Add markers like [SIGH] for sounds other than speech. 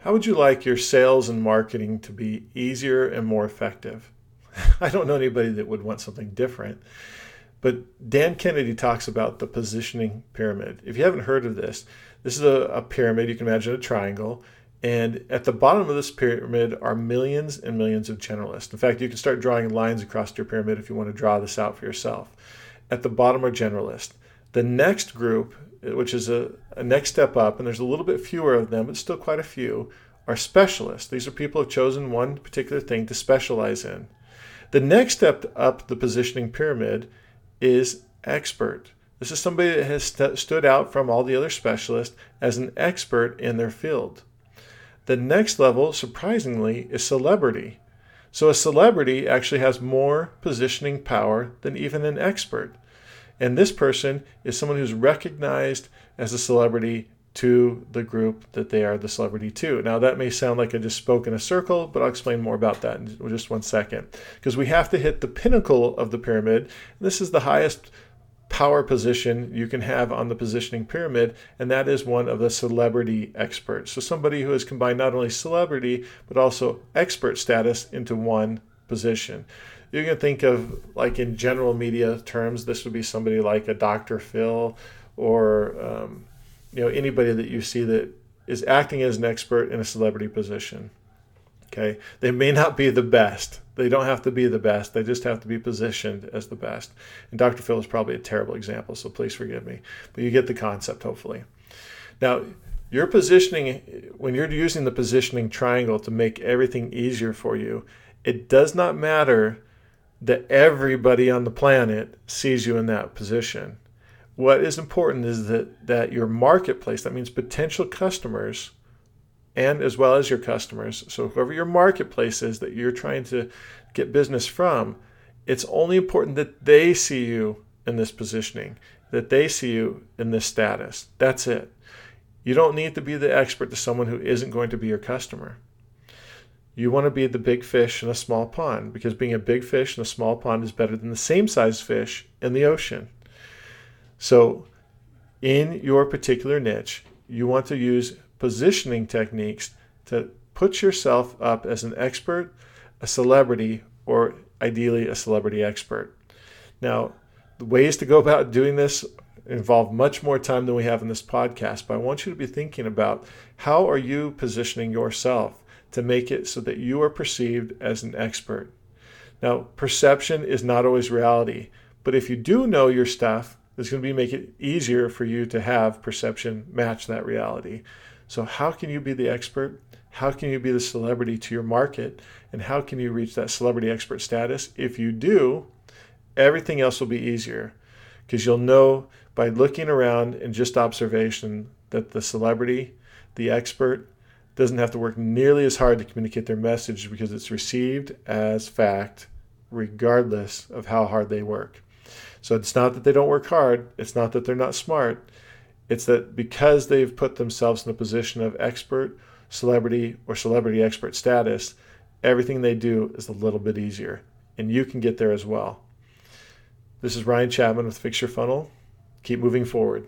How would you like your sales and marketing to be easier and more effective? [LAUGHS] I don't know anybody that would want something different. But Dan Kennedy talks about the positioning pyramid. If you haven't heard of this, this is a, a, pyramid. You can imagine a triangle. And at the bottom of this pyramid are millions and millions of generalists. In fact, you can start drawing lines across your pyramid if you want to draw this out for yourself. At the bottom are generalists. The next group, which is a, a next step up, and there's a little bit fewer of them, but still quite a few, are specialists. These are people who have chosen one particular thing to specialize in. The next step up the positioning pyramid is expert. This is somebody that has st- stood out from all the other specialists as an expert in their field. The next level, surprisingly, is celebrity. So a celebrity actually has more positioning power than even an expert. And this person is someone who's recognized as a celebrity to the group that they are the celebrity to. Now, that may sound like I just spoke in a circle, but I'll explain more about that in just one second. Because we have to hit the pinnacle of the pyramid. This is the highest power position you can have on the positioning pyramid, and that is one of the celebrity experts. So, somebody who has combined not only celebrity, but also expert status into one position. You can think of, like in general media terms, this would be somebody like a Dr. Phil or um, you know anybody that you see that is acting as an expert in a celebrity position. Okay, they may not be the best. They don't have to be the best. They just have to be positioned as the best. And Dr. Phil is probably a terrible example, so please forgive me. But you get the concept, hopefully. Now, your positioning, when you're using the positioning triangle to make everything easier for you, it does not matter that everybody on the planet sees you in that position. What is important is that that your marketplace that means potential customers and as well as your customers so whoever your marketplace is that you're trying to get business from it's only important that they see you in this positioning that they see you in this status. That's it. You don't need to be the expert to someone who isn't going to be your customer you want to be the big fish in a small pond because being a big fish in a small pond is better than the same size fish in the ocean so, in your particular niche, you want to use positioning techniques to put yourself up as an expert, a celebrity, or ideally a celebrity expert. Now, the ways to go about doing this involve much more time than we have in this podcast, but I want you to be thinking about how are you positioning yourself to make it so that you are perceived as an expert. Now, perception is not always reality, but if you do know your stuff, is going to be make it easier for you to have perception match that reality. So how can you be the expert? How can you be the celebrity to your market? And how can you reach that celebrity expert status? If you do, everything else will be easier because you'll know by looking around and just observation that the celebrity, the expert, doesn't have to work nearly as hard to communicate their message because it's received as fact regardless of how hard they work. So it's not that they don't work hard, it's not that they're not smart. It's that because they've put themselves in a position of expert, celebrity, or celebrity expert status, everything they do is a little bit easier. And you can get there as well. This is Ryan Chapman with Fix Your Funnel. Keep moving forward.